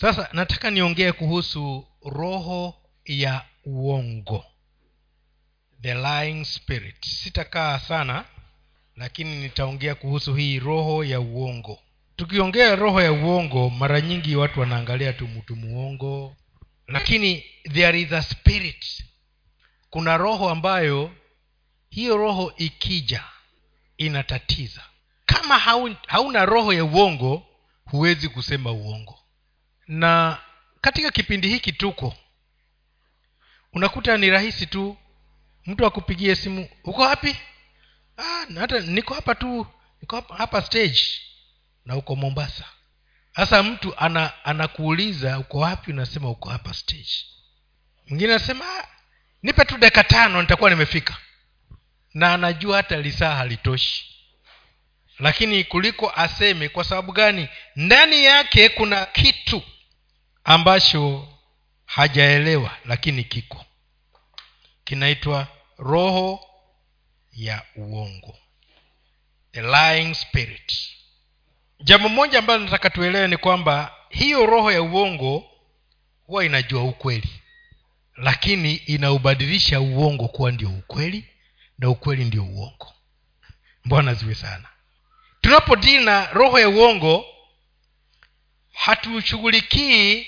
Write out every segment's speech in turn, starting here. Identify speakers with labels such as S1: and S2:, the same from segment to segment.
S1: sasa nataka niongee kuhusu roho ya uongo. The lying spirit. Sitakaa sana lakini nitaongea kuhusu hii roho ya uongo. Tukiongea roho ya uongo mara nyingi watu wanaangalia tu mtu muongo. Lakini there is a spirit. Kuna roho ambayo hiyo roho ikija inatatiza. Kama haun, hauna roho ya uongo huwezi kusema uongo na katika kipindi hiki tuko unakuta ni rahisi tu mtu akupigie simu uko wapi? Ah, niko hapa tu niko hapa, hapa stage na uko mombasa. Sasa mtu ana anakuuliza uko wapi? Unasema uko hapa stage. Mwingine anasema ah, nipe tu dakika tano nitakuwa nimefika. Na anajua hata lisaa halitoshi. Lakini kuliko aseme kwa sababu gani? Ndani yake kuna kitu ambacho hajaelewa lakini kiko. Kinaitwa roho ya uongo. The lying spirit. Jambo moja ambalo nataka tuelewe ni kwamba hiyo roho ya uongo huwa inajua ukweli lakini inaubadilisha uongo kuwa ndio ukweli na ukweli ndio uongo. Mbwana ziwe sana? Tunapodili na roho ya uongo hatushughulikii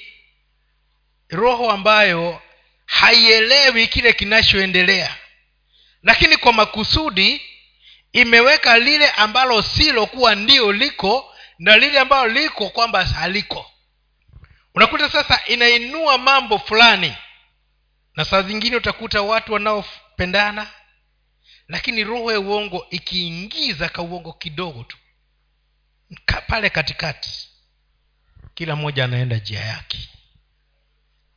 S1: roho ambayo haielewi kile kinachoendelea. Lakini kwa makusudi imeweka lile ambalo silo kuwa ndio liko na lile ambalo liko kwamba haliko. Unakuta sasa inainua mambo fulani. Na saa zingine utakuta watu wanaopendana lakini roho ya uongo ikiingiza kauongo kidogo tu. Pale katikati kila mmoja anaenda njia yake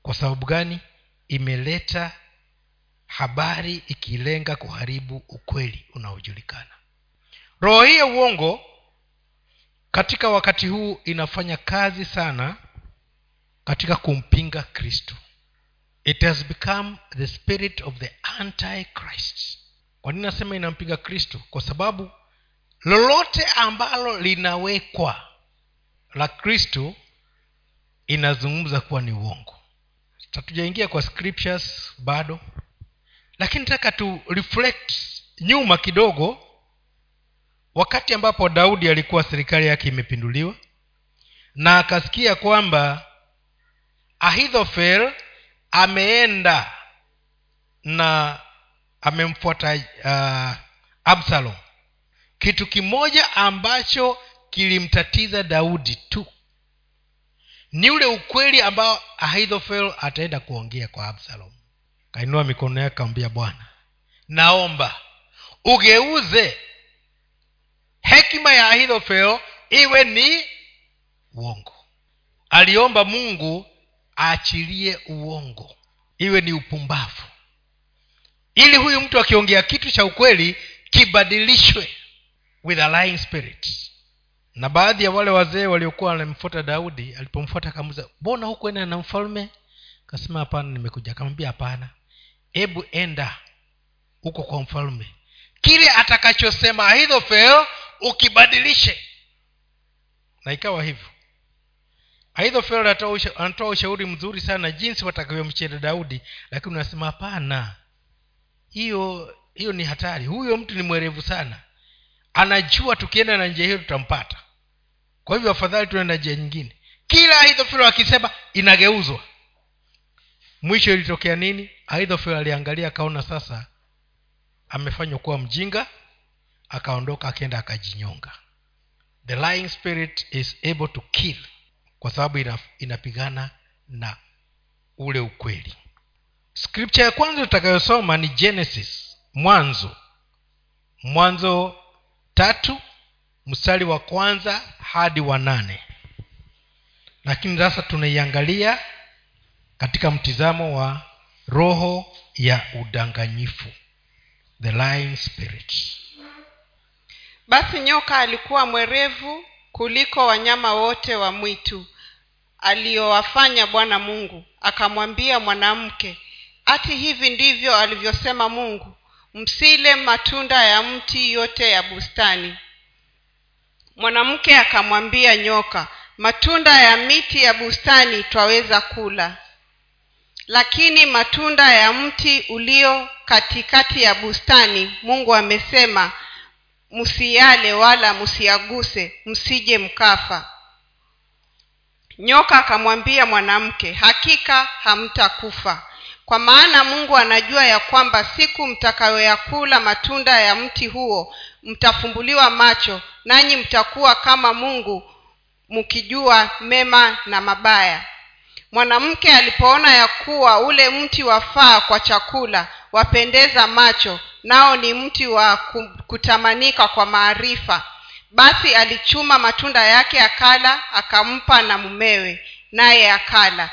S1: kwa sababu gani? Imeleta habari ikilenga kuharibu ukweli unaojulikana. Roho hii ya uongo katika wakati huu inafanya kazi sana katika kumpinga kristo. It has become the spirit of the antichrist. Kwa nini nasema inampinga kristo? Kwa sababu lolote ambalo linawekwa la kristo inazungumza kuwa ni uongo hatujaingia kwa scriptures bado. Lakini taka tu reflect nyuma kidogo wakati ambapo daudi alikuwa serikali yake imepinduliwa na akasikia kwamba ahithofel ameenda na amemfuata uh, absalom. Kitu kimoja ambacho kilimtatiza daudi tu ni ule ukweli ambao ahithofel ataenda kuongea kwa absalom. Kainua mikono yake kaambia bwana naomba ugeuze hekima ya ahithofel iwe ni uongo. Aliomba mungu aachilie uongo iwe ni upumbavu. Ili huyu mtu akiongea kitu cha ukweli kibadilishwe with a lying spirit na baadhi ya wale wazee waliokuwa wanamfuata daudi alipomfuata akamuza mbona hukuenda na mfalme? Akasema hapana nimekuja. Akamwambia hapana. Hebu enda huko kwa mfalme. Kile atakachosema ahithofel ukibadilishe. Na ikawa hivyo. Ahithofel anatoa ushauri mzuri sana jinsi watakavyomcheda daudi lakini unasema hapana. Hiyo hiyo ni hatari. Huyo mtu ni mwerevu sana. Anajua tukienda na njia hiyo tutampata kwa hivyo afadhali tunaenda njia nyingine. Kila ahithofilo akisema inageuzwa. Mwisho ilitokea nini? Ahithofilo aliangalia akaona sasa amefanywa kuwa mjinga akaondoka akenda akajinyonga. The lying spirit is able to kill kwa sababu inapigana na ule ukweli. Scripture ya kwanza tutakayosoma ni genesis mwanzo. Mwanzo tatu mstari wa kwanza hadi wa nane. Lakini sasa tunaiangalia katika mtizamo wa roho ya udanganyifu the lying spirit.
S2: Basi nyoka alikuwa mwerevu kuliko wanyama wote wa mwitu aliyowafanya bwana mungu. Akamwambia mwanamke ati hivi ndivyo alivyosema mungu msile matunda ya mti yote ya bustani mwanamke akamwambia nyoka matunda ya miti ya bustani twaweza kula. Lakini matunda ya mti ulio katikati ya bustani mungu amesema msiyale wala msiyaguse msije mkafa. Nyoka akamwambia mwanamke hakika hamtakufa kwa maana mungu anajua ya kwamba siku mtakayoyakula matunda ya mti huo mtafumbuliwa macho nanyi mtakuwa kama mungu mkijua mema na mabaya. Mwanamke alipoona ya kuwa ule mti wafaa kwa chakula wapendeza macho nao ni mti wa kutamanika kwa maarifa. Basi alichuma matunda yake akala akampa na mumewe naye akala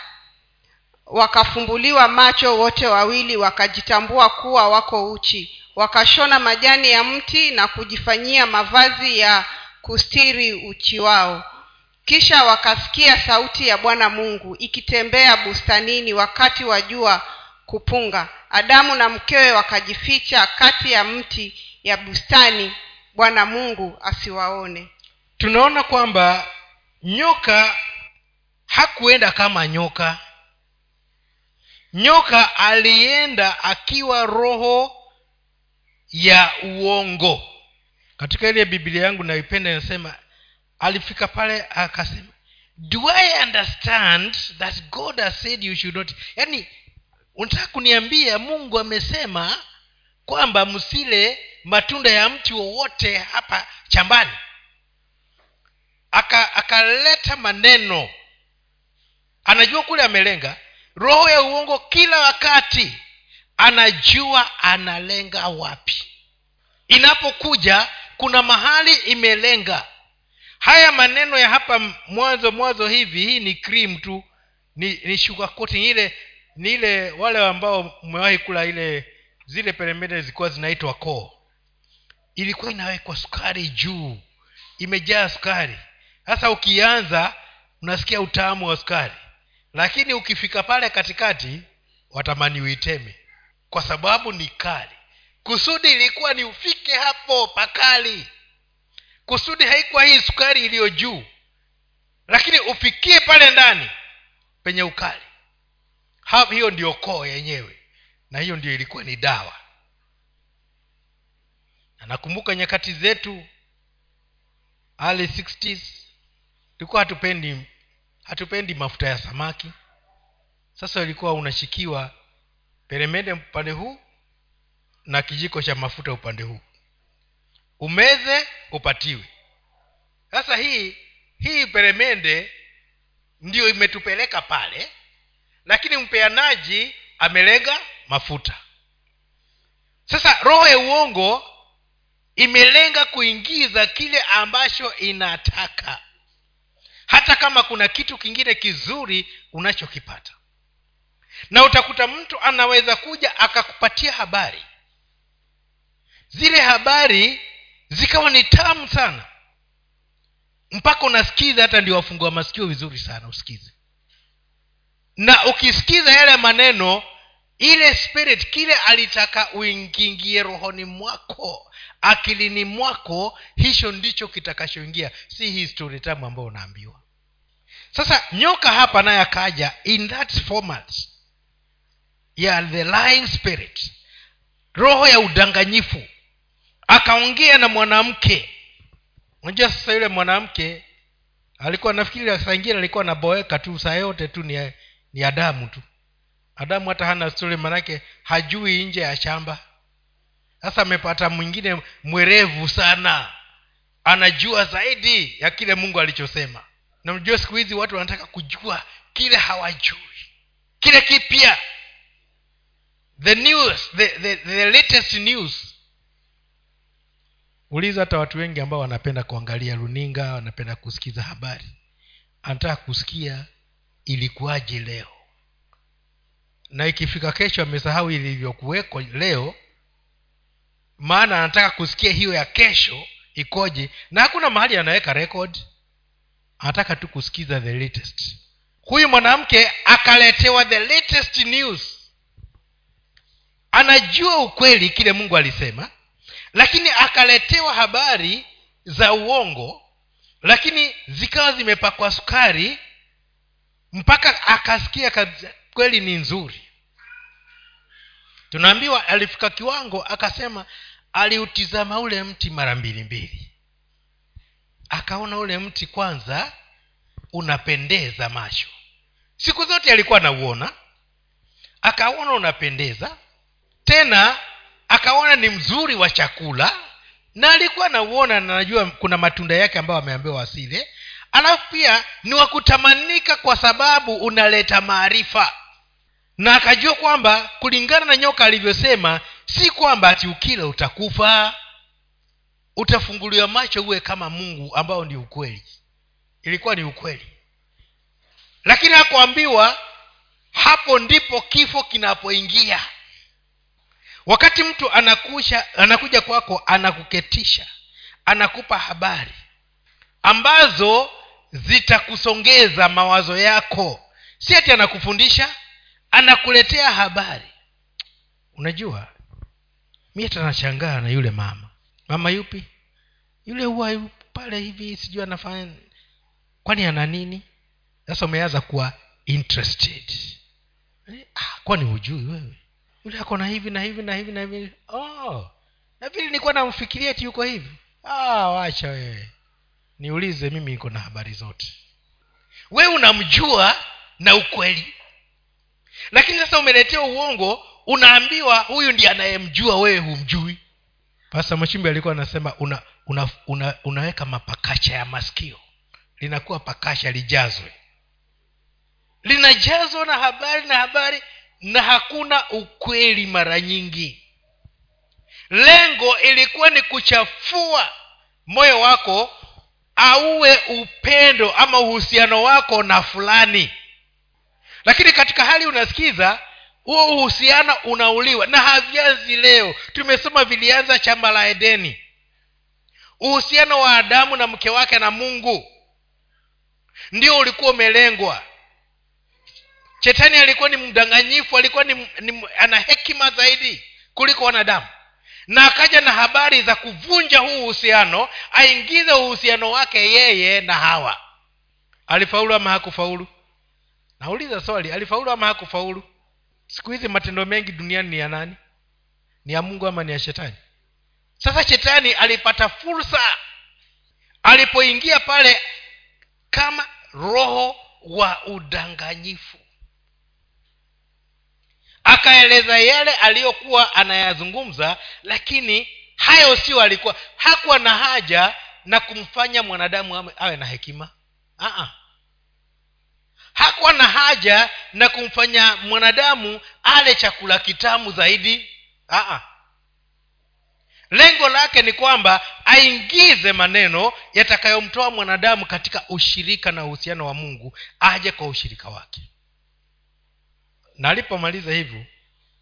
S2: wakafumbuliwa macho wote wawili wakajitambua kuwa wako uchi. Wakashona majani ya mti na kujifanyia mavazi ya kustiri uchi wao. Kisha wakasikia sauti ya bwana mungu ikitembea bustanini wakati wa jua kupunga. Adamu na mkewe wakajificha kati ya mti ya bustani. Bwana mungu asiwaone.
S1: Tunaona kwamba nyoka hakuenda kama nyoka nyoka alienda akiwa roho ya uongo. Katika ile biblia yangu naipenda inasema alifika pale akasema do i understand that god has said you should not? Yaani unataka kuniambia mungu amesema kwamba msile matunda ya mti wowote hapa chambani akaleta aka maneno. Anajua kule amelenga roho ya uongo kila wakati anajua analenga wapi. Inapokuja kuna mahali imelenga. Haya maneno ya hapa mwanzo mwanzo hivi hii ni cream tu. Ni, ni koti coating ile ni ile wale ambao mmewahi kula ile zile peremende zilikuwa zinaitwa koo. Ilikuwa inawekwa sukari juu imejaa sukari. Sasa ukianza unasikia utamu wa sukari lakini ukifika pale katikati watamani uiteme. Kwa sababu ni kali. Kusudi ilikuwa ni ufike hapo pakali. Kusudi haikuwa hii sukari iliyo juu. Lakini ufikie pale ndani penye ukali. Ha, hiyo ndio koo yenyewe. Na hiyo ndio ilikuwa ni dawa. Na nakumbuka nyakati zetu early 60s tulikuwa hatupendi hatupendi mafuta ya samaki. Sasa ulikuwa unashikiwa peremende upande huu na kijiko cha mafuta upande huu. Umeze upatiwe. Sasa hii hii peremende ndiyo imetupeleka pale lakini mpeanaji amelenga mafuta. Sasa roho ya uongo imelenga kuingiza kile ambacho inataka hata kama kuna kitu kingine kizuri unachokipata. Na utakuta mtu anaweza kuja akakupatia habari. Zile habari zikawa ni tamu sana. Mpaka unasikiza hata ndio wafungua masikio vizuri sana usikize. Na ukisikiza yale maneno ile spirit kile alitaka uingingie rohoni mwako akilini mwako hicho ndicho kitakachoingia. Si hii story tamu ambayo unaambiwa sasa nyoka hapa naye akaja in that format ya the lying spirit. Roho ya udanganyifu. Akaongea na mwanamke. Unajua sasa yule mwanamke alikuwa nafikiri saa alikuwa anaboeka tu saa yote tu ni, ni adamu tu. Adamu hata hana stori manake hajui nje ya shamba. Sasa amepata mwingine mwerevu sana. Anajua zaidi ya kile mungu alichosema na mjua siku hizi watu wanataka kujua kile hawajui. Kile kipya. The news the, the, the latest news. Uliza hata watu wengi ambao wanapenda kuangalia runinga wanapenda kusikiza habari. Anataka kusikia ilikuwaje leo. Na ikifika kesho amesahau ilivyokuwekwa leo maana anataka kusikia hiyo ya kesho ikoje. Na hakuna mahali anaweka record anataka tu kusikiza the latest. Huyu mwanamke akaletewa the latest news. Anajua ukweli kile mungu alisema lakini akaletewa habari za uongo lakini zikawa zimepakwa sukari mpaka akasikia kweli ni nzuri. Tunaambiwa alifika kiwango akasema aliutizama ule mti mara mbili mbili akaona ule mti kwanza unapendeza macho. Siku zote alikuwa anauona akaona unapendeza tena akaona ni mzuri wa chakula na alikuwa anauona na najua kuna matunda yake ambayo ameambiwa wasile. Alafu pia ni wa kutamanika kwa sababu unaleta maarifa. Na akajua kwamba kulingana na nyoka alivyosema si kwamba ati ukila utakufa utafunguliwa macho uwe kama mungu ambao ni ukweli. Ilikuwa ni ukweli. Lakini hakuambiwa hapo ndipo kifo kinapoingia. Wakati mtu anakuja anakuja kwako anakuketisha anakupa habari ambazo zitakusongeza mawazo yako. Si ati anakufundisha anakuletea habari. Unajua mi hata nashangaa na yule mama mama yupi? Yule huwa pale hivi sijui anafanya kwani ana nini? Sasa umeanza kuwa interested. Ah, kwani hujui wewe? Yule ako na hivi na hivi na hivi na hivi. Oh, na vile nilikuwa namfikiria eti yuko hivi. Ah, wacha wewe. Niulize mimi niko na habari zote. Wewe unamjua na ukweli. Lakini sasa umeletea uongo unaambiwa huyu ndiye anayemjua wewe humjui pasa machimbi alikuwa anasema una, una, una, unaweka mapakacha ya maskio linakuwa pakasha lijazwe. Linajazwa na habari na habari na hakuna ukweli mara nyingi. Lengo ilikuwa ni kuchafua moyo wako auwe upendo ama uhusiano wako na fulani. Lakini katika hali unasikiza huo uhusiano unauliwa. Na havianzi leo. Tumesoma vilianza chamba la edeni. Uhusiano wa adamu na mke wake na mungu. Ndio ulikuwa umelengwa. Shetani alikuwa ni mdanganyifu alikuwa ni, ni ana hekima zaidi kuliko wanadamu. Na akaja na habari za kuvunja huu uhusiano aingize uhusiano wake yeye na hawa. Alifaulu ama hakufaulu? Nauliza swali alifaulu ama hakufaulu siku hizi matendo mengi duniani ni ya nani? Ni ya mungu ama ni ya shetani? Sasa shetani alipata fursa alipoingia pale kama roho wa udanganyifu. Akaeleza yale aliyokuwa anayazungumza lakini hayo sio alikuwa hakuwa na haja na kumfanya mwanadamu awe na hekima. Aa. Hakuwa na haja na kumfanya mwanadamu ale chakula kitamu zaidi. Aa. lengo lake ni kwamba aingize maneno yatakayomtoa mwanadamu katika ushirika na uhusiano wa mungu aje kwa ushirika wake. Na alipomaliza hivyo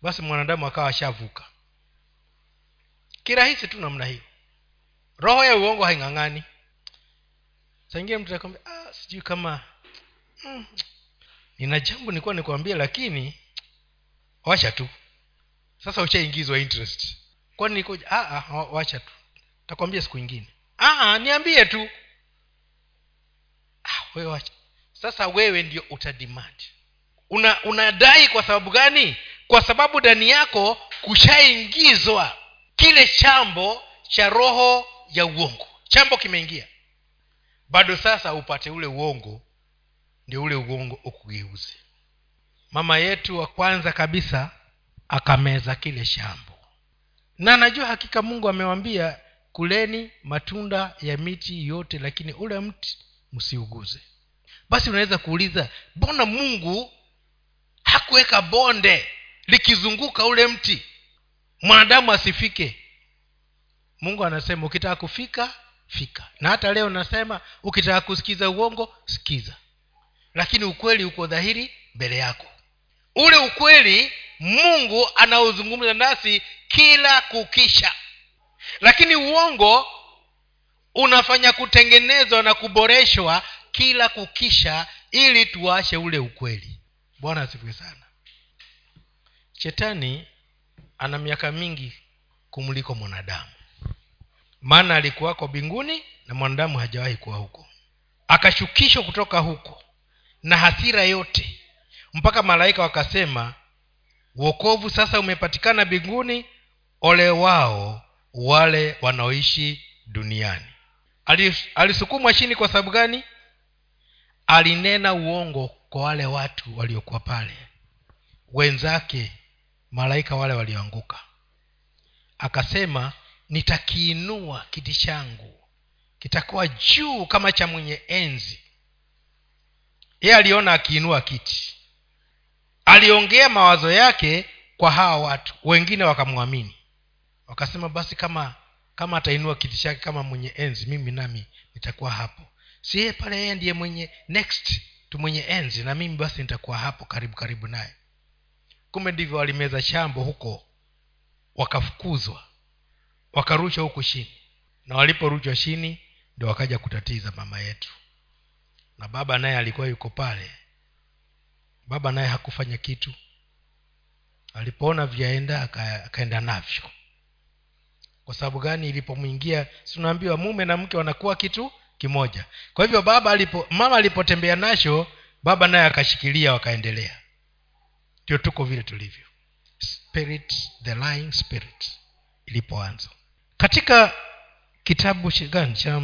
S1: basi mwanadamu akawa ashavuka. Kirahisi tu namna hiyo. Roho ya uongo haing'ang'ani. Saingine mtu atakwambia ah, sijui kama mm, nina jambo nilikuwa nikwambia lakini wacha tu. Sasa ushaingizwa interest. Kwani nikuja ah, ah, wacha tu. Takwambia siku ingine ah, ah, niambie tu. Ah, wewe wacha. Sasa wewe ndio utadimandi una unadai kwa sababu gani? Kwa sababu ndani yako kushaingizwa kile chambo cha roho ya uongo. Chambo kimeingia. Bado sasa upate ule uongo ndio ule uongo ukugeuze mama yetu wa kwanza kabisa akameza kile shambo. Na najua hakika mungu amewambia kuleni matunda ya miti yote lakini ule mti msiuguze. Basi unaweza kuuliza mbona mungu hakuweka bonde likizunguka ule mti mwanadamu asifike? Mungu anasema ukitaka kufika fika. Na hata leo nasema ukitaka kusikiza uongo sikiza lakini ukweli uko dhahiri mbele yako. Ule ukweli mungu anaozungumza nasi kila kukisha. Lakini uongo unafanya kutengenezwa na kuboreshwa kila kukisha ili tuache ule ukweli. Bwana asifiwe sana. Shetani ana miaka mingi kumliko mwanadamu. Maana alikuwako mbinguni na mwanadamu hajawahi kuwa huko. Akashukishwa kutoka huko na hasira yote. Mpaka malaika wakasema uokovu sasa umepatikana mbinguni ole wao wale wanaoishi duniani. Alisukumwa chini kwa sababu gani? Alinena uongo kwa wale watu waliokuwa pale. Wenzake malaika wale walioanguka. Akasema nitakiinua kiti changu. Kitakuwa juu kama cha mwenye enzi yeye aliona akiinua kiti. Aliongea mawazo yake kwa hawa watu. Wengine wakamwamini. Wakasema basi kama kama atainua kiti chake kama mwenye enzi mimi nami nitakuwa hapo. Si yeye pale yeye ndiye mwenye next tu mwenye enzi na mimi basi nitakuwa hapo karibu karibu naye. Kumbe ndivyo walimeza shambo huko wakafukuzwa wakarushwa huku chini. Na waliporushwa chini ndio wakaja kutatiza mama yetu na baba naye alikuwa yuko pale. Baba naye hakufanya kitu. Alipoona vyaenda akaenda navyo. Kwa sababu gani? Ilipomwingia sinaambiwa mume na mke wanakuwa kitu kimoja. Kwa hivyo baba alipo mama alipotembea nacho baba naye akashikilia wakaendelea. Ndio tuko vile tulivyo. Spirit the lying spirit ilipoanza. Katika kitabu gani? Cha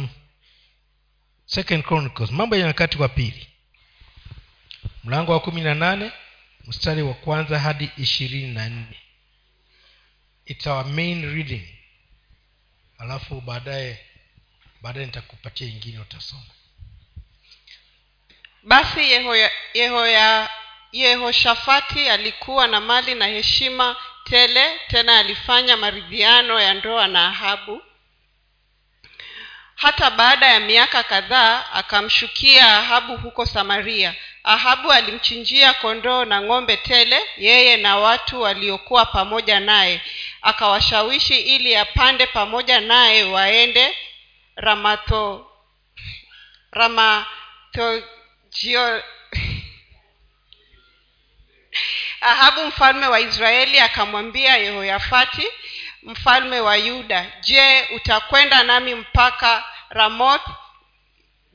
S1: second chronicles mambo ya nyakati wa pili. Mlango wa kumi na nane mstari wa kwanza hadi ishirini na nne. Its our main reading. Alafu baadaye baadaye nitakupatia ingine utasoma.
S2: Basi yehoya, yehoya, yehoshafati alikuwa na mali na heshima tele tena alifanya maridhiano ya ndoa na ahabu hata baada ya miaka kadhaa akamshukia ahabu huko samaria. Ahabu alimchinjia kondoo na ng'ombe tele yeye na watu waliokuwa pamoja naye. Akawashawishi ili apande pamoja naye waende ramatho ramathogio ahabu mfalme wa israeli akamwambia yehoyafati mfalme wa yuda. Je utakwenda nami mpaka ramoth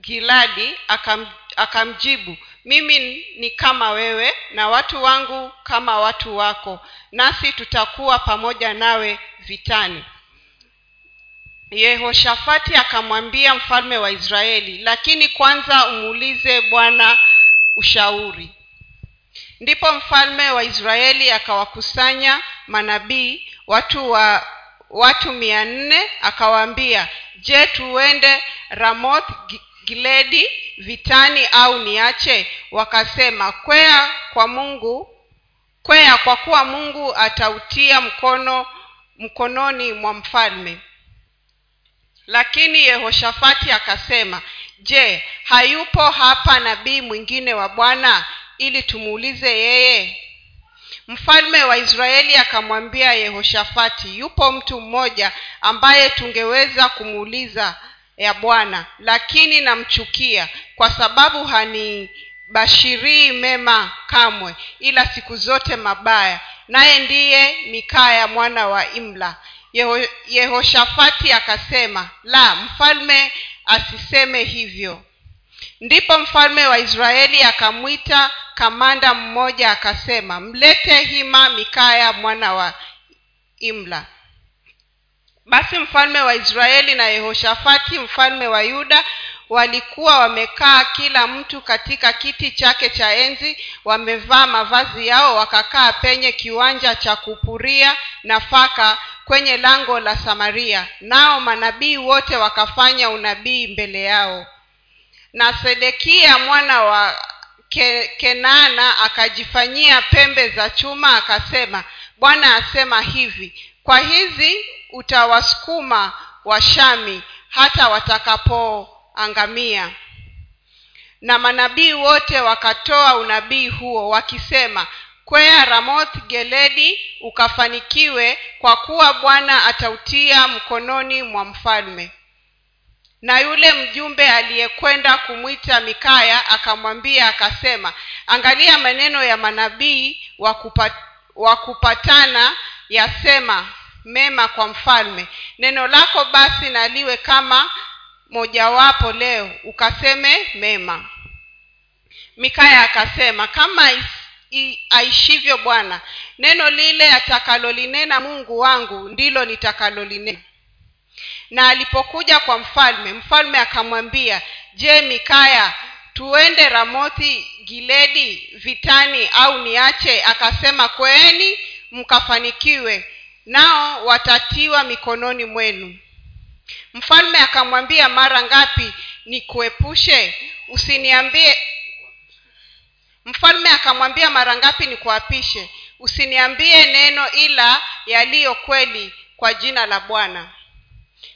S2: giladi akam, akamjibu mimi ni kama wewe na watu wangu kama watu wako nasi tutakuwa pamoja nawe vitani. Yehoshafati akamwambia mfalme wa israeli lakini kwanza umuulize bwana ushauri. Ndipo mfalme wa israeli akawakusanya manabii watu wa watu mia nne akawaambia je tuende ramoth giledi vitani au niache? Wakasema kwea kwa mungu kwea kwa kuwa mungu atautia mkono mkononi mwa mfalme. Lakini yehoshafati akasema je hayupo hapa nabii mwingine wa bwana ili tumuulize yeye mfalme wa israeli akamwambia yehoshafati yupo mtu mmoja ambaye tungeweza kumuuliza ya bwana lakini namchukia kwa sababu hanibashirii mema kamwe ila siku zote mabaya. Naye ndiye mikaya mwana wa imla. Yeho, yehoshafati akasema la mfalme asiseme hivyo ndipo mfalme wa israeli akamwita kamanda mmoja akasema mlete hima mikaya mwana wa imla. Basi mfalme wa israeli na yehoshafati mfalme wa yuda walikuwa wamekaa kila mtu katika kiti chake cha enzi wamevaa mavazi yao wakakaa penye kiwanja cha kupuria nafaka kwenye lango la samaria. Nao manabii wote wakafanya unabii mbele yao na sedekia mwana wa Ke, kenana akajifanyia pembe za chuma akasema bwana asema hivi kwa hizi utawasukuma washami hata watakapoangamia. Na manabii wote wakatoa unabii huo wakisema kwea ramoth geledi ukafanikiwe kwa kuwa bwana atautia mkononi mwa mfalme na yule mjumbe aliyekwenda kumwita mikaya akamwambia akasema angalia maneno ya manabii wa kupatana yasema mema kwa mfalme. Neno lako basi naliwe kama mojawapo leo ukaseme mema. Mikaya akasema kama aishivyo bwana neno lile atakalolinena mungu wangu ndilo nitakalolinena na alipokuja kwa mfalme mfalme akamwambia je mikaya tuende ramothi giledi vitani au niache? Akasema kweeni mkafanikiwe nao watatiwa mikononi mwenu. Mfalme akamwambia mara ngapi nikuepushe? Usiniambie mfalme akamwambia mara ngapi nikuapishe? Usiniambie neno ila yaliyo kweli kwa jina la bwana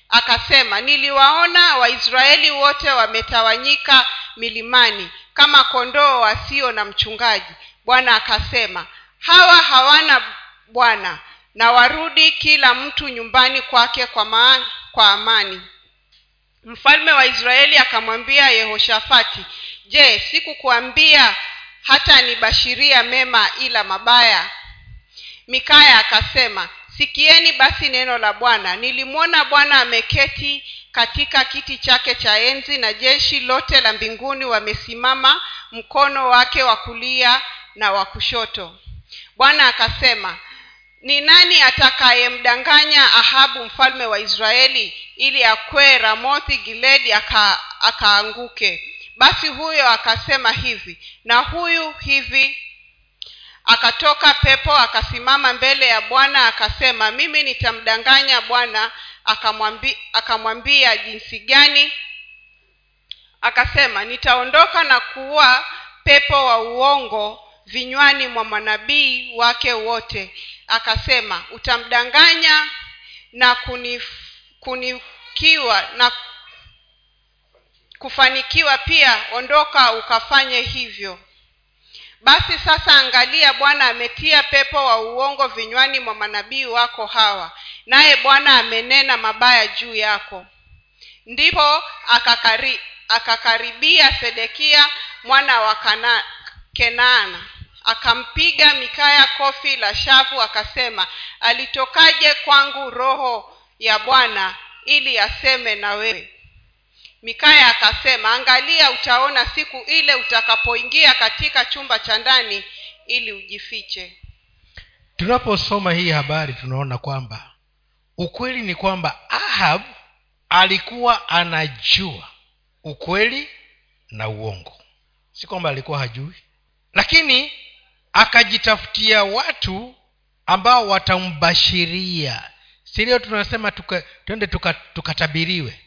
S2: akasema niliwaona waisraeli wote wametawanyika milimani kama kondoo wasio na mchungaji. Bwana akasema hawa hawana bwana na warudi kila mtu nyumbani kwake kwa, kwa amani. Mfalme wa israeli akamwambia yehoshafati je sikukuambia hata nibashiria mema ila mabaya? Mikaya akasema sikieni basi neno la bwana. Nilimwona bwana ameketi katika kiti chake cha enzi na jeshi lote la mbinguni wamesimama mkono wake wa kulia na wa kushoto. Bwana akasema ni nani atakayemdanganya ahabu mfalme wa israeli ili akwee ramothi giledi aka, akaanguke? Basi huyo akasema hivi na huyu hivi akatoka pepo akasimama mbele ya bwana akasema mimi nitamdanganya bwana. Akamwambi, akamwambia jinsi gani? Akasema nitaondoka na kuua pepo wa uongo vinywani mwa manabii wake wote. Akasema utamdanganya na kunif, kunikiwa na kufanikiwa pia. Ondoka ukafanye hivyo basi sasa angalia bwana ametia pepo wa uongo vinywani mwa manabii wako hawa naye bwana amenena mabaya juu yako. Ndipo akakari, akakaribia sedekia mwana wa Kana, akampiga mikaya kofi la shavu akasema alitokaje kwangu roho ya bwana ili aseme na wewe mikaya akasema angalia utaona siku ile utakapoingia katika chumba cha ndani ili ujifiche.
S1: Tunaposoma hii habari tunaona kwamba ukweli ni kwamba ahab alikuwa anajua ukweli na uongo. Si kwamba alikuwa hajui. Lakini akajitafutia watu ambao watambashiria silio tunasema tuka, twende tukatabiriwe? tuka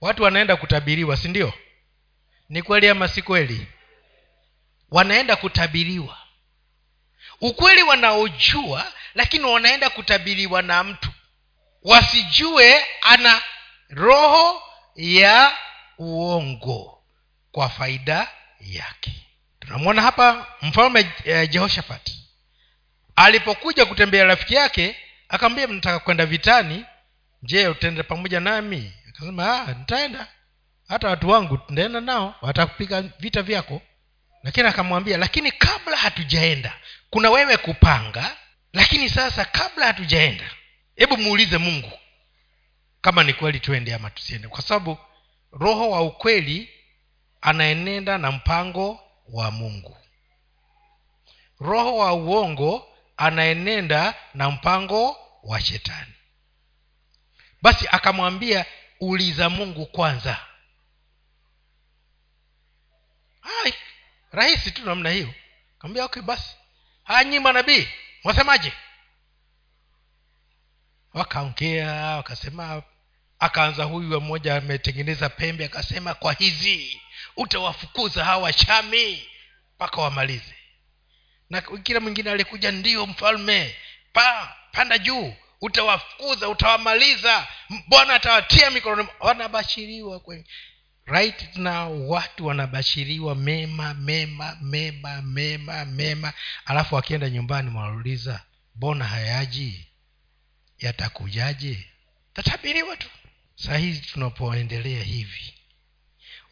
S1: watu wanaenda kutabiriwa si ndio? Ni kweli ama si kweli? Wanaenda kutabiriwa. Ukweli wanaojua lakini wanaenda kutabiriwa na mtu. Wasijue ana roho ya uongo kwa faida yake. Tunamwona hapa mfalme jehoshafati jehoshafat. Alipokuja kutembea rafiki yake akamwambia mnataka kwenda vitani? Je utaenda pamoja nami akasema "Ah, nitaenda. Hata watu wangu ndaenda nao watakupiga vita vyako. Lakini akamwambia lakini kabla hatujaenda kuna wewe kupanga lakini sasa kabla hatujaenda hebu muulize mungu kama ni kweli tuende ama tusiende. Kwa sababu roho wa ukweli anaenenda na mpango wa mungu. Roho wa uongo anaenenda na mpango wa shetani. Basi akamwambia uliza mungu kwanza. Hai rahisi tu namna hiyo. Kaambia okay basi. Haya nyi manabii wasemaje wakaongea wakasema akaanza huyu mmoja ametengeneza pembe akasema kwa hizi utawafukuza hawa shami mpaka wamalize. Na kila mwingine alikuja ndio mfalme pa panda juu utawafukuza utawamaliza. Bwana atawatia mikononi. Wanabashiriwa kwenye right na watu wanabashiriwa mema mema mema mema mema. Alafu wakienda nyumbani wanauliza mbona hayaji? Yatakujaje? Tatabiriwa tu. Saa hizi tunapoendelea hivi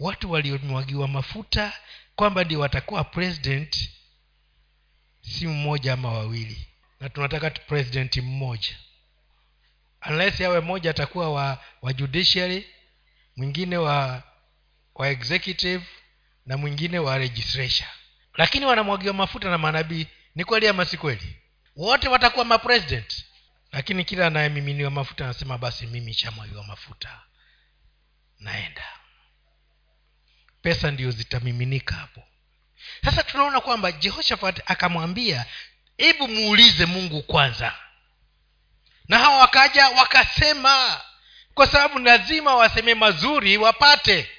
S1: watu waliomwagiwa mafuta kwamba ndio watakuwa president si mmoja ama wawili. Na tunataka tu president mmoja unless yawe mmoja atakuwa wa, wa judiciary mwingine wa wa executive na mwingine wa registration lakini wanamwagiwa mafuta na manabii ni kweli ama si kweli? Wote watakuwa mapresident lakini kila anayemiminiwa mafuta anasema basi mimi shamwagiwa mafuta naenda. Pesa ndio zitamiminika hapo. Sasa tunaona kwamba jehoshafat akamwambia hebu muulize mungu kwanza na hawa wakaja wakasema kwa sababu lazima waseme mazuri wapate.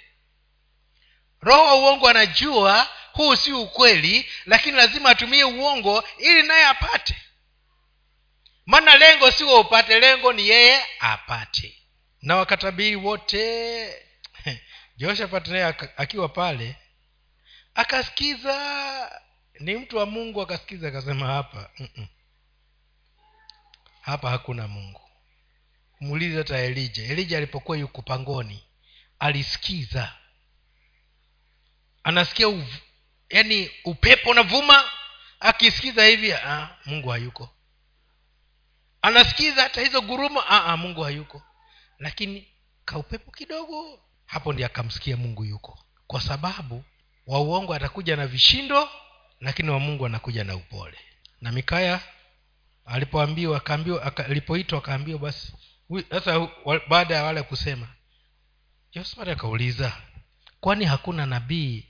S1: Roho wa uongo anajua huu si ukweli lakini lazima atumie uongo ili naye apate. Maana lengo si wa upate lengo ni yeye apate. Na wakatabiri wote. Jehoshafat naye akiwa pale akasikiza. Ni mtu wa mungu akasikiza akasema hapa mm-mm. Hapa hakuna mungu. Muulize hata elija elija alipokuwa yuko pangoni alisikiza. Anasikia uv, yani upepo unavuma akisikiza hivi ah, mungu hayuko. Anasikiza hata hizo guruma ah, ah, mungu hayuko. Lakini kaupepo kidogo hapo ndi akamsikia mungu yuko. Kwa sababu wa uongo atakuja na vishindo lakini wa mungu anakuja na upole. Na mikaya alipoambiwa akaambiwa alipoitwa akaambiwa basi. Sasa baada ya wale kusema josephat akauliza kwani hakuna nabii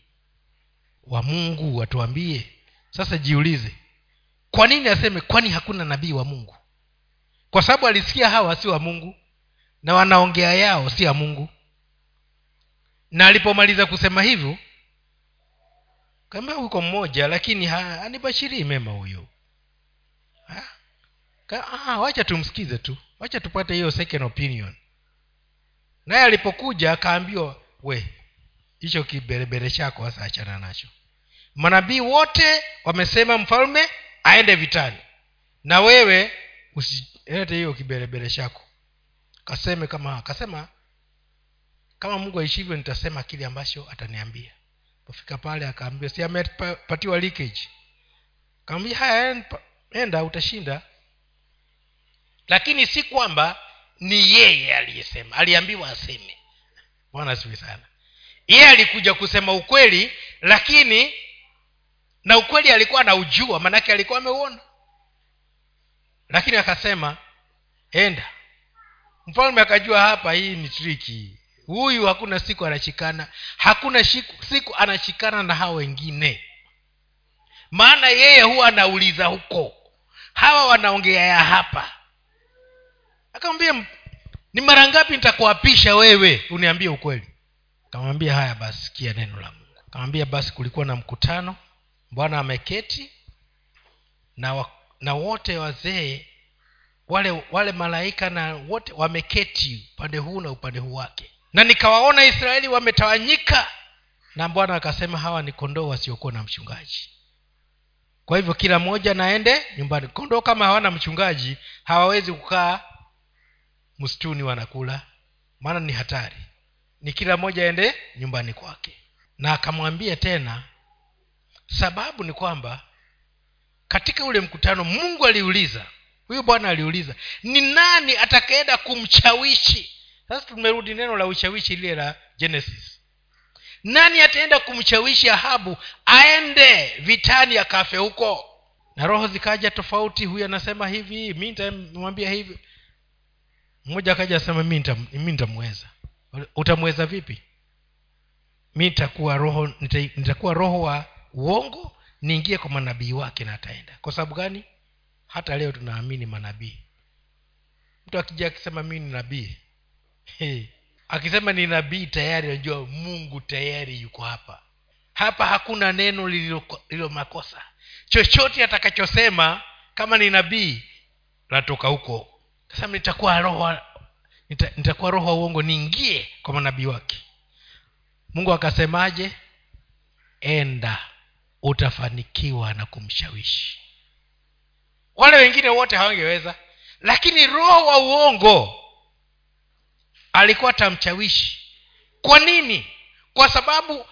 S1: wa mungu watuambie sasa jiulize kwa nini aseme kwani hakuna nabii wa mungu? Kwa sababu alisikia hawa si wa mungu na wanaongea yao si ya mungu. Na alipomaliza kusema hivyo kama huko mmoja lakini anibashirii mema huyo wacha tumsikize tu. Wacha tupate hiyo second opinion. Naye alipokuja akaambiwa we hicho kiberebere chako hasa achana nacho. Manabii wote wamesema mfalme aende vitani. Na wewe usilete hiyo kiberebere chako. Kaseme kama kasema kama mungu aishivyo nitasema kile ambacho ataniambia. Pofika pale akaambiwa si amepatiwa leakage. Kaambia haya enda utashinda lakini si kwamba ni yeye aliyesema. Aliambiwa aseme. Bwana siwi sana. Yeye alikuja kusema ukweli lakini na ukweli alikuwa anaujua maanake alikuwa ameuona. Lakini akasema enda. Mfalme akajua hapa hii ni triki. Huyu hakuna siku anashikana hakuna siku, siku anashikana na hawa wengine. Maana yeye huwa anauliza huko. Hawa wanaongea ya hapa akamwambia ni mara ngapi nitakuapisha wewe uniambie ukweli? Akamwambia haya basi sikia neno la mungu. Akamwambia basi kulikuwa na mkutano bwana ameketi na, wa, na wote wazee wale wale malaika na wote wameketi upande huu na upande huu wake. Na nikawaona israeli wametawanyika. Na bwana akasema hawa ni kondoo wasiokuwa na mchungaji. Kwa hivyo kila mmoja naende nyumbani. Kondoo kama hawana mchungaji hawawezi kukaa msituni wanakula maana ni hatari. Ni kila mmoja aende nyumbani kwake. Na akamwambia tena sababu ni kwamba katika ule mkutano mungu aliuliza huyu bwana aliuliza ni nani atakaenda kumshawishi? Sasa tumerudi neno la ushawishi lile la genesis. Nani ataenda kumshawishi ahabu aende vitani akafe huko? Na roho zikaja tofauti huyu anasema hivi mi nitamwambia hivi mmoja akaja asema mi nitamweza. Utamweza vipi? Mi nitakuwa roho nitakuwa roho wa uongo niingie kwa manabii wake na ataenda. Kwa sababu gani? Hata leo tunaamini manabii. Mtu akija akisema mi ni nabii hey. akisema ni nabii tayari najua mungu tayari yuko hapa. Hapa hakuna neno lililo makosa. Chochote atakachosema kama ni nabii latoka huko sasa nitakuwa roho nita, nitakuwa roho wa uongo niingie kwa manabii wake. Mungu akasemaje? Enda utafanikiwa na kumshawishi. Wale wengine wote hawangeweza lakini roho wa uongo alikuwa tamshawishi kwa nini? Kwa sababu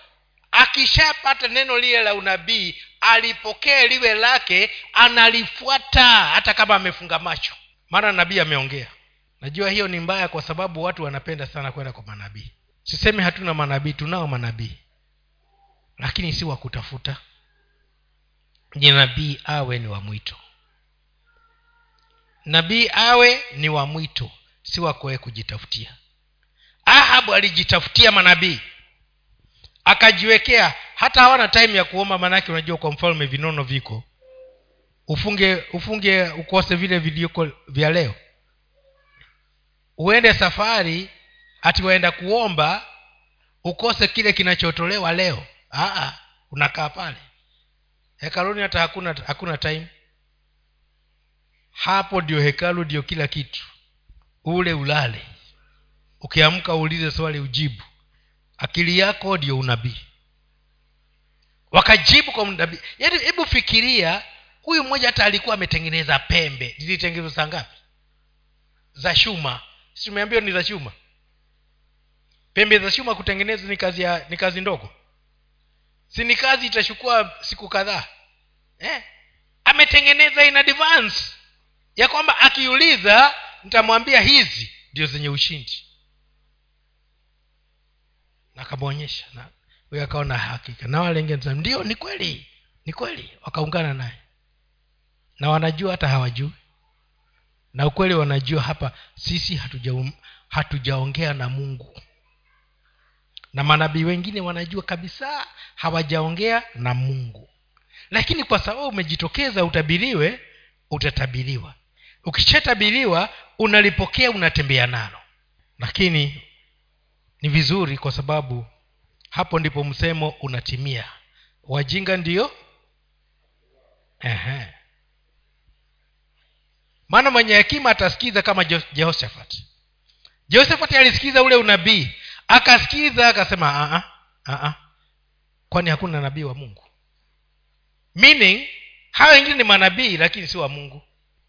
S1: akishapata neno lile la unabii alipokee liwe lake analifuata hata kama amefunga macho maana nabii ameongea. Najua hiyo ni mbaya kwa sababu watu wanapenda sana kwenda kwa manabii. Sisemi hatuna manabii tunao manabii. Lakini si wa kutafuta. Ni nabii awe ni wa mwito. Nabii awe ni wa mwito si wakoe kujitafutia. Ahabu alijitafutia manabii. Akajiwekea hata hawana time ya kuomba maanake unajua kwa mfalme vinono viko ufunge ufunge ukose vile vilioko vya leo. Uende safari ati waenda kuomba ukose kile kinachotolewa leo. Aa, unakaa pale. Hekaluni hata hakuna hakuna time. Hapo ndio hekalu ndio kila kitu. Ule ulale. Ukiamka uulize swali ujibu. Akili yako ndio unabii. Wakajibu kwa nabii yaani hebu fikiria huyu mmoja hata alikuwa ametengeneza pembe. Zilitengenezwa saa ngapi? Za shuma tumeambiwa ni za chuma? Pembe za chuma kutengeneza ni kazi ya ni kazi ndogo. Si ni kazi itachukua siku kadhaa? Eh? ametengeneza in advance. Ya kwamba akiuliza nitamwambia hizi ndio zenye ushindi. Akamwonyesha na huyo akaona hakika. Na wale wengine ni kweli ni kweli. Wakaungana naye na wanajua hata hawajui. Na ukweli wanajua hapa sisi hatuja hatujaongea na mungu. Na manabii wengine wanajua kabisa hawajaongea na mungu. Lakini kwa sababu umejitokeza utabiriwe utatabiriwa. Ukishatabiriwa unalipokea unatembea nalo. Lakini ni vizuri kwa sababu hapo ndipo msemo unatimia. Wajinga ndio? Ehe. Maana mwenye hekima atasikiza kama jehoshafat. Jehoshafat alisikiza ule unabii. Akasikiza akasema "Ah, ah, ah, kwani hakuna nabii wa mungu? Meaning hawa wengine ni manabii lakini si wa mungu.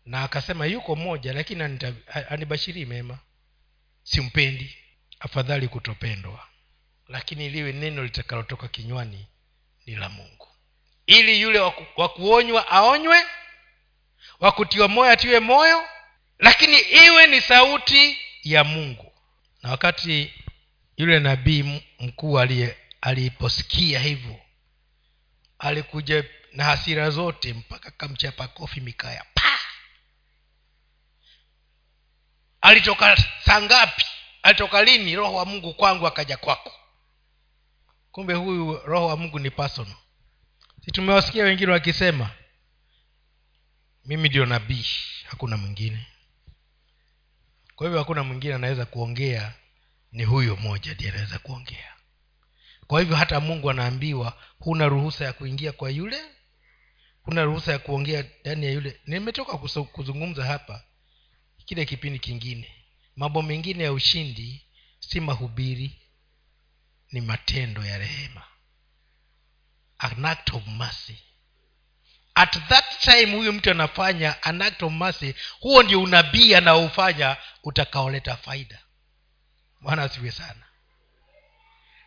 S1: Na akasema yuko mmoja lakini anibashirii mema. Simpendi. Afadhali kutopendwa. Lakini liwe neno litakalotoka kinywani ni la mungu. Ili yule wa ku- wa kuonywa aonywe wa kutiwa moyo atiwe moyo lakini iwe ni sauti ya mungu. Na wakati yule nabii mkuu aliposikia hivyo alikuja na hasira zote mpaka kamchapa kofi mikaya. Pa! Alitoka saa ngapi? Alitoka lini? Roho wa mungu kwangu akaja kwako. Kumbe huyu roho wa mungu ni personal. Si tumewasikia wengine wakisema mimi ndio nabii hakuna mwingine. Kwa hivyo hakuna mwingine anaweza kuongea ni huyo mmoja ndiye anaweza kuongea. Kwa hivyo hata mungu anaambiwa huna ruhusa ya kuingia kwa yule huna ruhusa ya kuongea ndani ya yule. Nimetoka kuzungumza hapa kile kipindi kingine. Mambo mengine ya ushindi si mahubiri ni matendo ya rehema. An act of mercy at that time huyu mtu anafanya an act of mercy huo ndio unabii anaofanya utakaoleta faida. Bwana asiwe sana.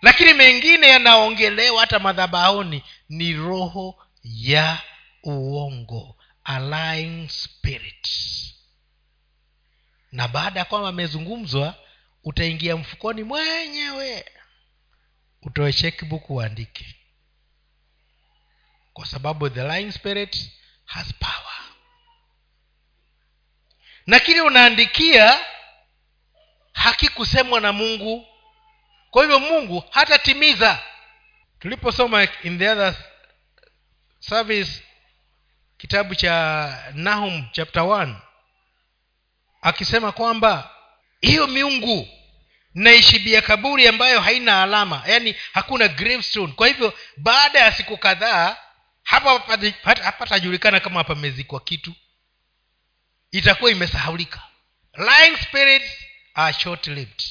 S1: Lakini mengine yanaongelewa hata madhabaoni ni roho ya uongo a spirit. Na baada ya kwamba amezungumzwa utaingia mfukoni mwenyewe utoe checkbook uandike kwa sababu the lying spirit has power. Na kile unaandikia hakikusemwa na mungu. Kwa hivyo mungu hatatimiza. Tuliposoma in the other service kitabu cha nahum chapter 1 akisema kwamba hiyo miungu naishibia kaburi ambayo haina alama. Yaani hakuna gravestone. Kwa hivyo baada ya siku kadhaa hapa hapatajulikana kama pamezikwa kitu. Itakuwa imesahaulika. Lying spirits are short lived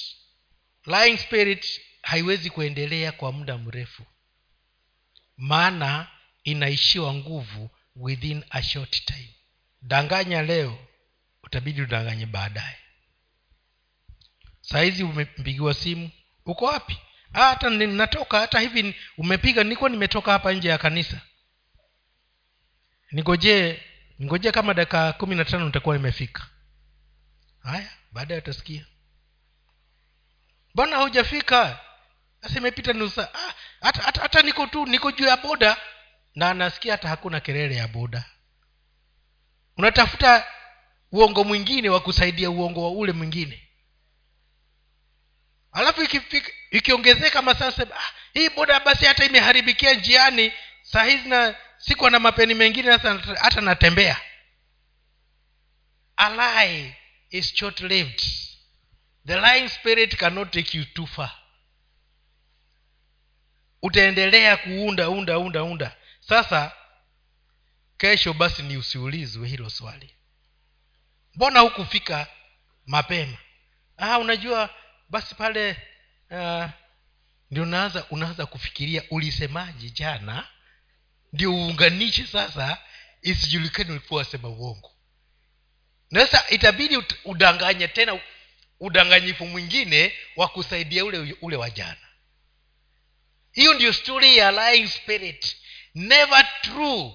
S1: lying spirit haiwezi kuendelea kwa muda mrefu. Maana inaishiwa nguvu within a short time. Danganya leo utabidi udanganye baadaye. Sahizi umepigiwa simu uko wapi? "Ah, hata natoka hata hivi umepiga nilikuwa nimetoka hapa nje ya kanisa ningojee ningojee kama dakika kumi na tano nitakuwa imefika haya baadaye utasikia. Mbona hujafika sasa imepita nusa ah, hata, hata niko tu niko juu ya boda. Na nasikia hata hakuna kelele ya boda. Unatafuta uongo mwingine wa kusaidia uongo wa ule mwingine. Alafu ikiongezeka iki masaa ah, hii boda basi hata imeharibikia njiani. Saa hizi na sikuwa na mapeni mengine hata natembea. A lie is short lived the lying spirit cannot take you too far. Utaendelea kuunda unda unda unda. Sasa kesho basi ni usiulizwe hilo swali. Mbona hukufika mapema? Ah unajua basi pale uh, ndio unaanza kufikiria ulisemaje jana ndio uunganishe sasa isijulikani ulikuwa wasema uongo. Na itabidi udanganye tena udanganyifu mwingine wa kusaidia ule ule wa jana. Hiyo ndio story ya lying spirit. Never true.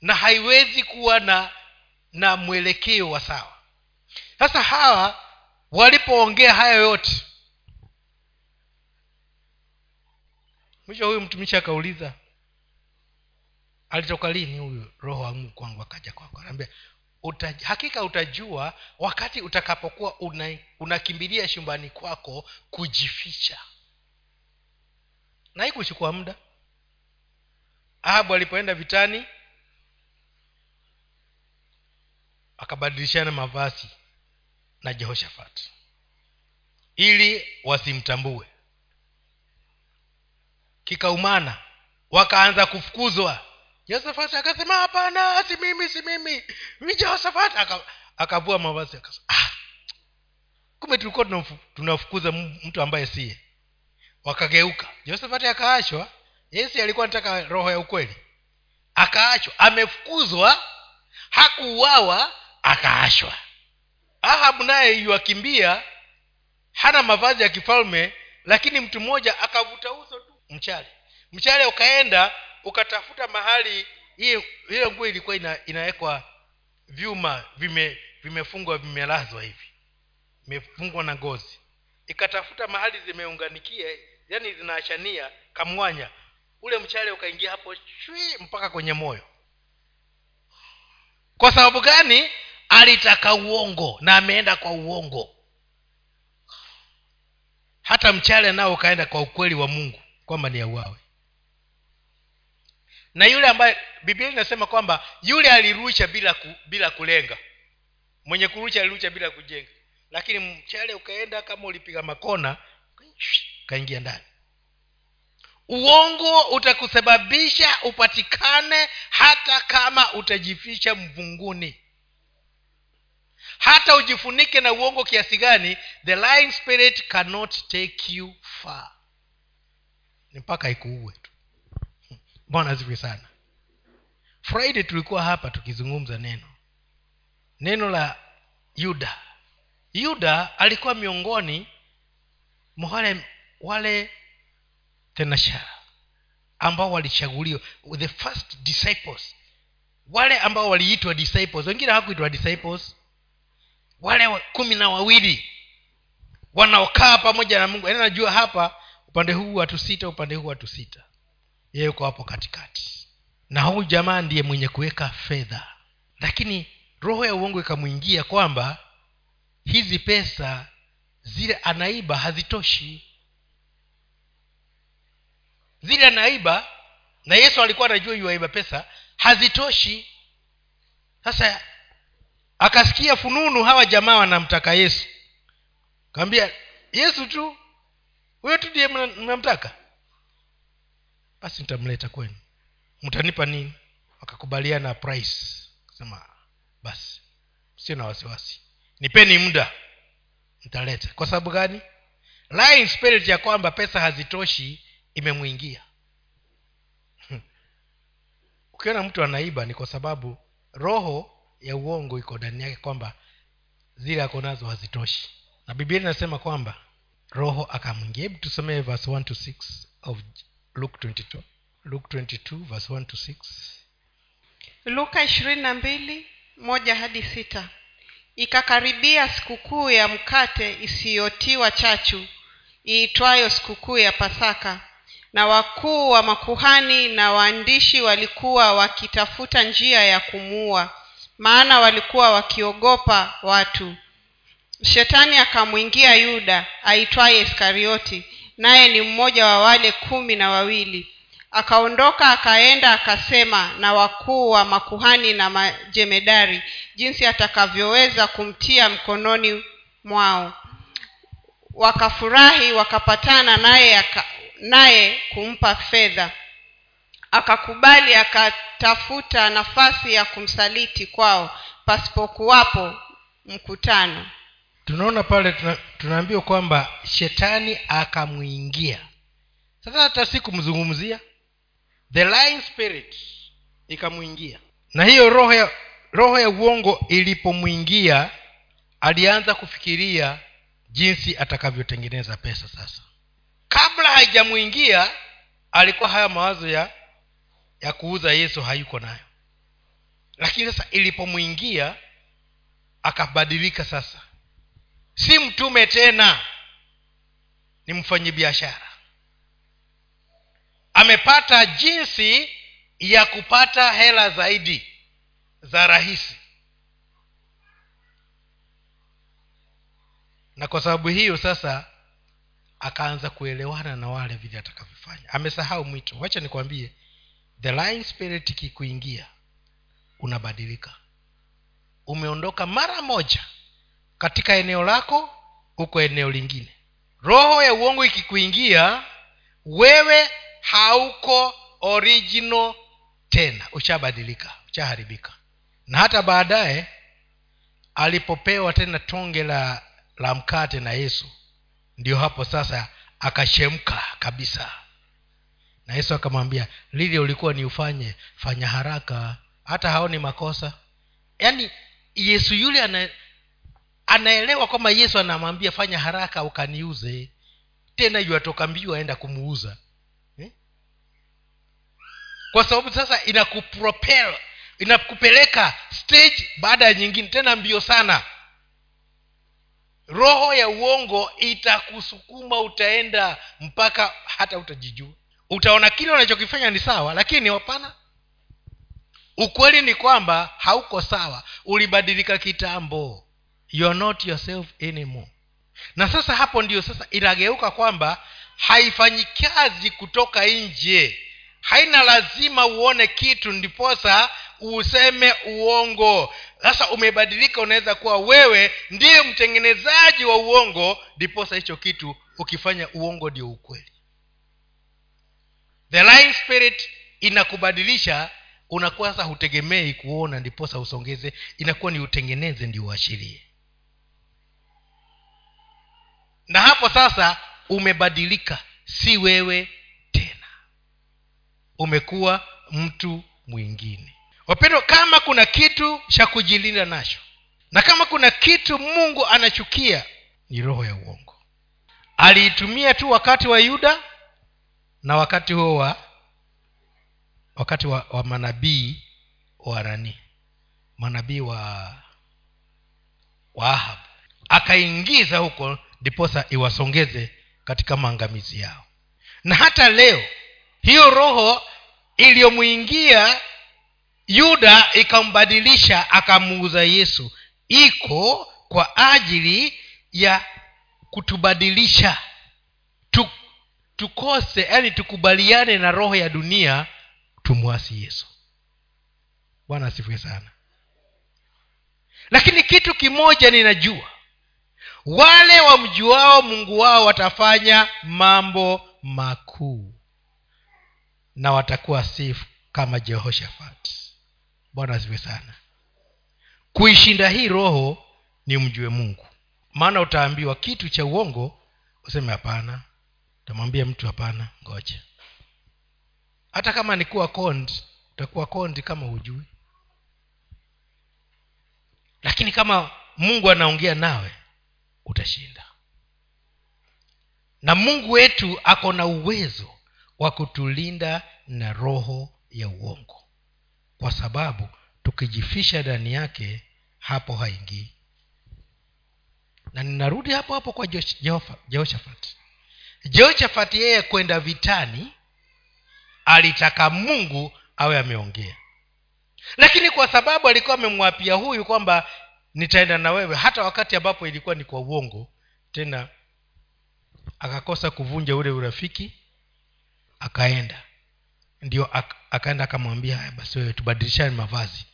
S1: Na haiwezi kuwa na na mwelekeo wa sawa. Sasa hawa walipoongea hayo yote mwisho huyu mtumishi akauliza alitoka lini huyu? Roho wa mungu kwangu akaja kwako. Anaambia uta, hakika utajua wakati utakapokuwa una- unakimbilia una shumbani kwako kujificha. Na hii kuchukua muda. Ahabu alipoenda vitani akabadilishana mavazi na jehoshafat ili wasimtambue. Kikaumana wakaanza kufukuzwa jehoshafat akasema hapana si mimi si mimi. Mi Aka- akavua mavazi akasema ah, kumbe tulikuwa tunafukuza mtu ambaye siye. Wakageuka. Josefati akaachwa. Yesi alikuwa anataka roho ya ukweli. Akaachwa. Amefukuzwa hakuuawa akaachwa. Ahabu naye yuakimbia hana mavazi ya kifalme lakini mtu mmoja akavuta uso tu mchale. Mchale ukaenda ukatafuta mahali ile nguo ilikuwa ina, inawekwa vyuma vime vimefungwa vimelazwa hivi. Imefungwa na ngozi. Ikatafuta mahali zimeunganikia yani zinaashania kamwanya. Ule mchale ukaingia hapo shwi mpaka kwenye moyo. Kwa sababu gani? Alitaka uongo na ameenda kwa uongo. Hata mchale nao ukaenda kwa ukweli wa mungu kwamba ni auawe na yule ambaye biblia inasema kwamba yule alirusha bila ku, bila kulenga. Mwenye kurusha alirusha bila kujenga. Lakini mchale ukaenda kama ulipiga makona kaingia ndani. Uongo utakusababisha upatikane hata kama utajificha mvunguni. Hata ujifunike na uongo kiasi gani the lying spirit cannot take you far. Ni mpaka ikuue tu bwana zivi sana. Friday tulikuwa hapa tukizungumza neno. Neno la yuda. Yuda alikuwa miongoni mwa wale wale tenashara ambao walichaguliwa the first disciples. Wale ambao waliitwa disciples wengine hawakuitwa disciples. Wale wa- kumi na wawili wanaokaa pamoja na mungu. Yaani najua hapa upande huu watu sita upande huu watu sita yeye uko hapo katikati. Na huyu jamaa ndiye mwenye kuweka fedha. Lakini roho ya uongo ikamwingia kwamba hizi pesa zile anaiba hazitoshi. Zile anaiba na yesu alikuwa anajua yuaiba pesa hazitoshi. Sasa akasikia fununu hawa jamaa wanamtaka yesu. Kaambia yesu tu huyo tu ndiye mna- mnamtaka basi nitamleta kwenu. Mtanipa nini? Wakakubaliana price. Sema basi. Sio na wasiwasi. Nipeni muda. Mtaleta kwa sababu gani? Lying spirit ya kwamba pesa hazitoshi imemwingia. Ukiona mtu anaiba ni kwa sababu roho ya uongo iko ndani yake kwamba zile ako nazo hazitoshi. Na biblia inasema kwamba roho akamwingia. Hebu tusomee verse 1 to 6 of luke 22 luke 22 verse 1 to 6
S2: luka ishirini na mbili moja hadi sita. Ikakaribia sikukuu ya mkate isiyotiwa chachu iitwayo sikukuu ya pasaka. Na wakuu wa makuhani na waandishi walikuwa wakitafuta njia ya kumuua maana walikuwa wakiogopa watu. Shetani akamwingia yuda aitwaye iskarioti naye ni mmoja wa wale kumi na wawili. Akaondoka akaenda akasema na wakuu wa makuhani na majemedari jinsi atakavyoweza kumtia mkononi mwao. Wakafurahi wakapatana naye naye kumpa fedha. Akakubali akatafuta nafasi ya kumsaliti kwao pasipokuwapo mkutano
S1: tunaona pale tuna, tunaambiwa kwamba shetani akamwingia. Sasa hata si kumzungumzia the lying spirit ikamwingia. Na hiyo roho ya roho ya uongo ilipomwingia alianza kufikiria jinsi atakavyotengeneza pesa sasa. Kabla haijamwingia alikuwa haya mawazo ya ya kuuza yesu hayuko nayo. Lakini sasa ilipomwingia akabadilika sasa si mtume tena ni mfanyibiashara amepata jinsi ya kupata hela zaidi za rahisi. Na kwa sababu hiyo sasa akaanza kuelewana na wale vile atakavyofanya. Amesahau mwito. Wacha nikwambie the lying spirit ikikuingia unabadilika. Umeondoka mara moja katika eneo lako huko eneo lingine. Roho ya uongo ikikuingia wewe hauko original tena. Ushabadilika ushaharibika. Na hata baadaye alipopewa tena tonge la la mkate na yesu ndio hapo sasa akashemka kabisa. Na yesu akamwambia lile ulikuwa ni ufanye fanya haraka. Hata haoni makosa. Yaani yesu yule ana, anaelewa kwamba yesu anamwambia fanya haraka ukaniuze. Tena yuatoka mbio aenda kumuuza. Eh? kwa sababu sasa inakupropel inakupeleka stage baada ya nyingine tena mbio sana. Roho ya uongo itakusukuma utaenda mpaka hata utajijua. Utaona kile unachokifanya ni sawa lakini hapana. Ukweli ni kwamba hauko sawa. Ulibadilika kitambo you are not yourself anymore. Na sasa hapo ndio sasa inageuka kwamba haifanyi kazi kutoka nje. Haina lazima uone kitu ndiposa useme uongo. Sasa umebadilika unaweza kuwa wewe ndiye mtengenezaji wa uongo ndiposa hicho kitu ukifanya uongo ndio ukweli. The lying spirit inakubadilisha unakuwa sasa hutegemei kuona ndiposa usongeze inakuwa ni utengeneze ndio uashirie na hapo sasa umebadilika. Si wewe tena. Umekuwa mtu mwingine. Wapendwa kama kuna kitu cha kujilinda nacho na kama kuna kitu mungu anachukia ni roho ya uongo. Aliitumia tu wakati wa yuda na wakati huo wa wakati wa, wa manabii wa nani? Manabii wa wa ahabu akaingiza huko ndiposa iwasongeze katika maangamizi yao. Na hata leo hiyo roho iliyomwingia yuda ikambadilisha akamuuza yesu iko kwa ajili ya kutubadilisha. Tu, tukose yani tukubaliane na roho ya dunia tumwasi yesu. Bwana asifue sana. Lakini kitu kimoja ninajua wale wamjuao mungu wao watafanya mambo makuu na watakuwa sifu kama jehoshafat. Bwana asifiwe sana. Kuishinda hii roho ni mjue mungu. Maana utaambiwa kitu cha uongo useme hapana. Utamwambia mtu hapana ngoja. Hata kama ni kuwa kondi utakuwa kondi kama hujui. Lakini kama mungu anaongea nawe utashinda. Na mungu wetu ako na uwezo wa kutulinda na roho ya uongo. Kwa sababu tukijifisha ndani yake hapo haingii. Na ninarudi hapo hapo kwa jehoshafat. Jehoshafat yeye kwenda vitani alitaka mungu awe ameongea. Lakini kwa sababu alikuwa amemwapia huyu kwamba nitaenda na wewe. Hata wakati ambapo ilikuwa ni kwa uongo tena akakosa kuvunja ule urafiki akaenda. Ndio ak- akaenda akamwambia haya basi wewe tubadilishane mavazi.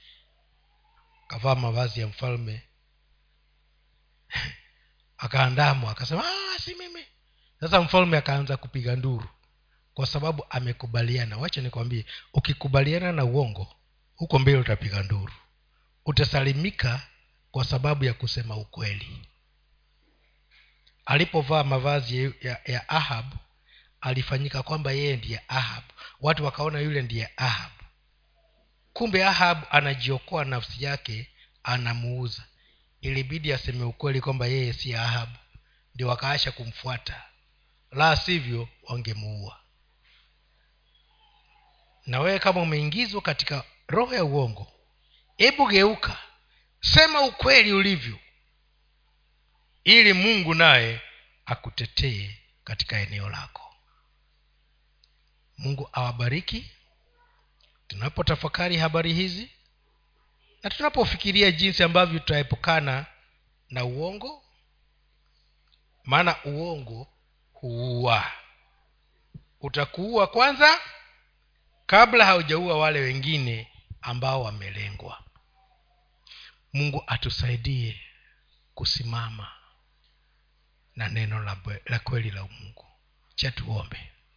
S1: Akavaa mavazi ya mfalme. Akaandamwa akasema "Ah, si mimi. Sasa mfalme akaanza kupiga nduru kwa sababu amekubaliana. Wacha nikwambie ukikubaliana na uongo huko mbele utapiga nduru. Utasalimika kwa sababu ya kusema ukweli. Alipovaa mavazi ya, ya, ahab alifanyika kwamba yeye ndiye ahab. Watu wakaona yule ndiye ahab. Kumbe ahab anajiokoa nafsi yake anamuuza. Ilibidi aseme ukweli kwamba yeye si ahab. Ndio wakaasha kumfuata. La sivyo wangemuua. Na wewe kama umeingizwa katika roho ya uongo hebu geuka sema ukweli ulivyo ili mungu naye akutetee katika eneo lako. Mungu awabariki. Tunapotafakari habari hizi na tunapofikiria jinsi ambavyo tutaepukana na uongo maana uongo huua. Utakuua kwanza kabla haujaua wale wengine ambao wamelengwa mungu atusaidie kusimama na neno la, kweli la mungu. Cha tuombe